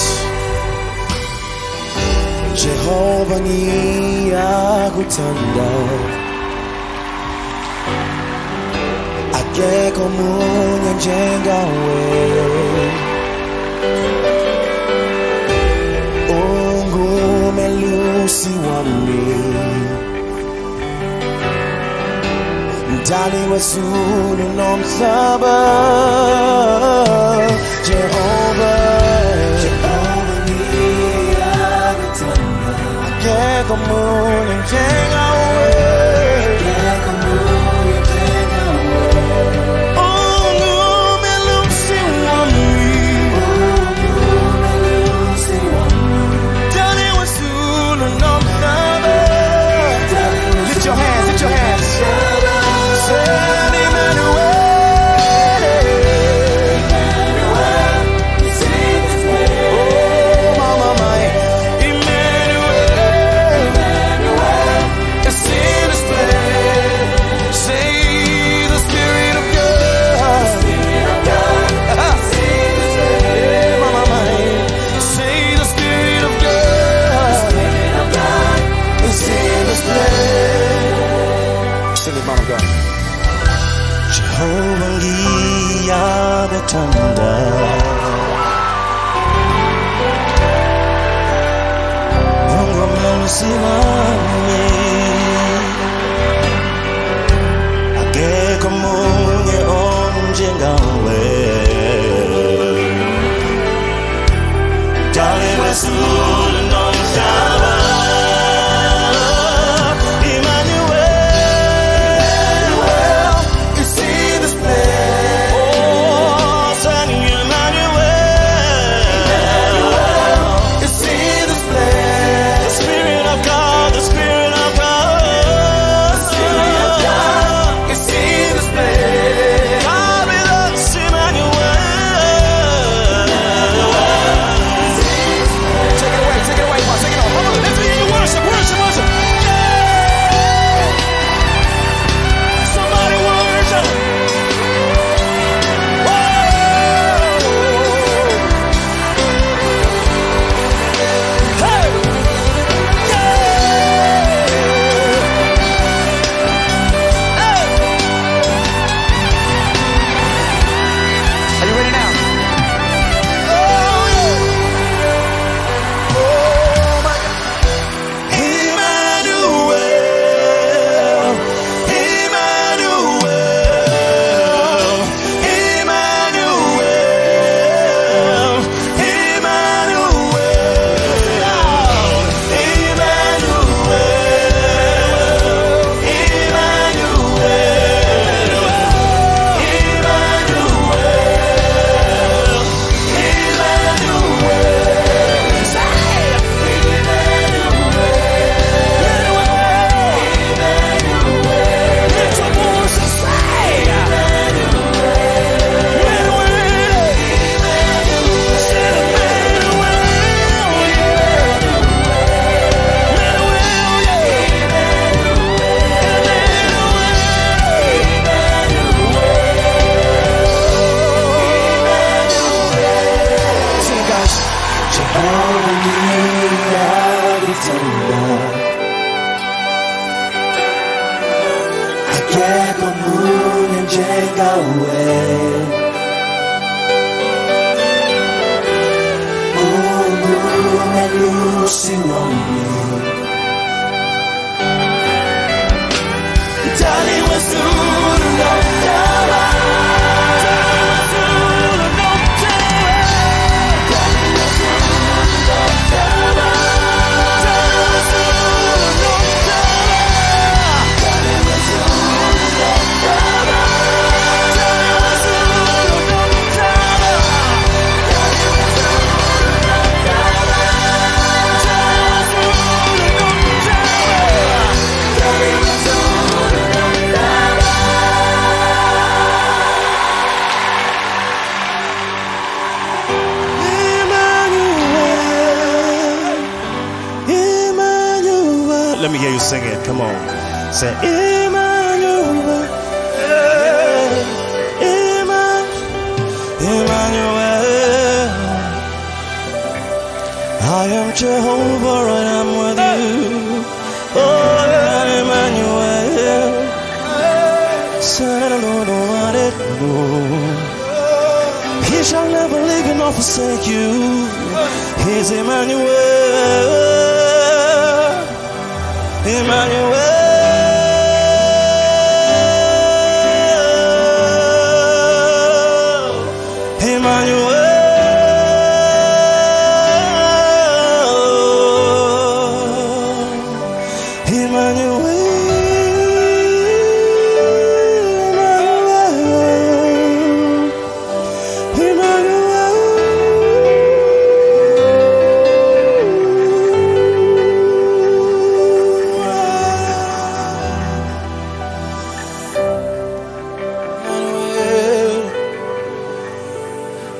Yes. Jehova ni yakutanda akekho munye njengawe ungumelusi wami. Mdali wezulu nomhlaba. mercy on me akekho munye onjengawe dale wesulu Hajaga moon and jaga away. Oh, moon and Lucy on me. it. Come on. Say, Emmanuel. Yeah. Emmanuel. I am Jehovah and I'm with you. Oh, yeah, Emmanuel. Son of Lord, what it He shall never leave you nor forsake you. He's Emmanuel. Emmanuel.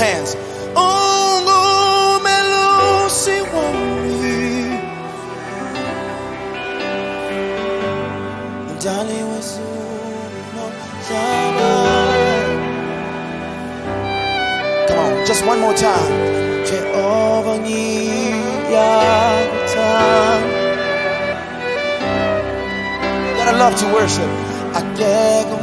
hands. Come on, just one more time. Gotta love to worship. Njengawe.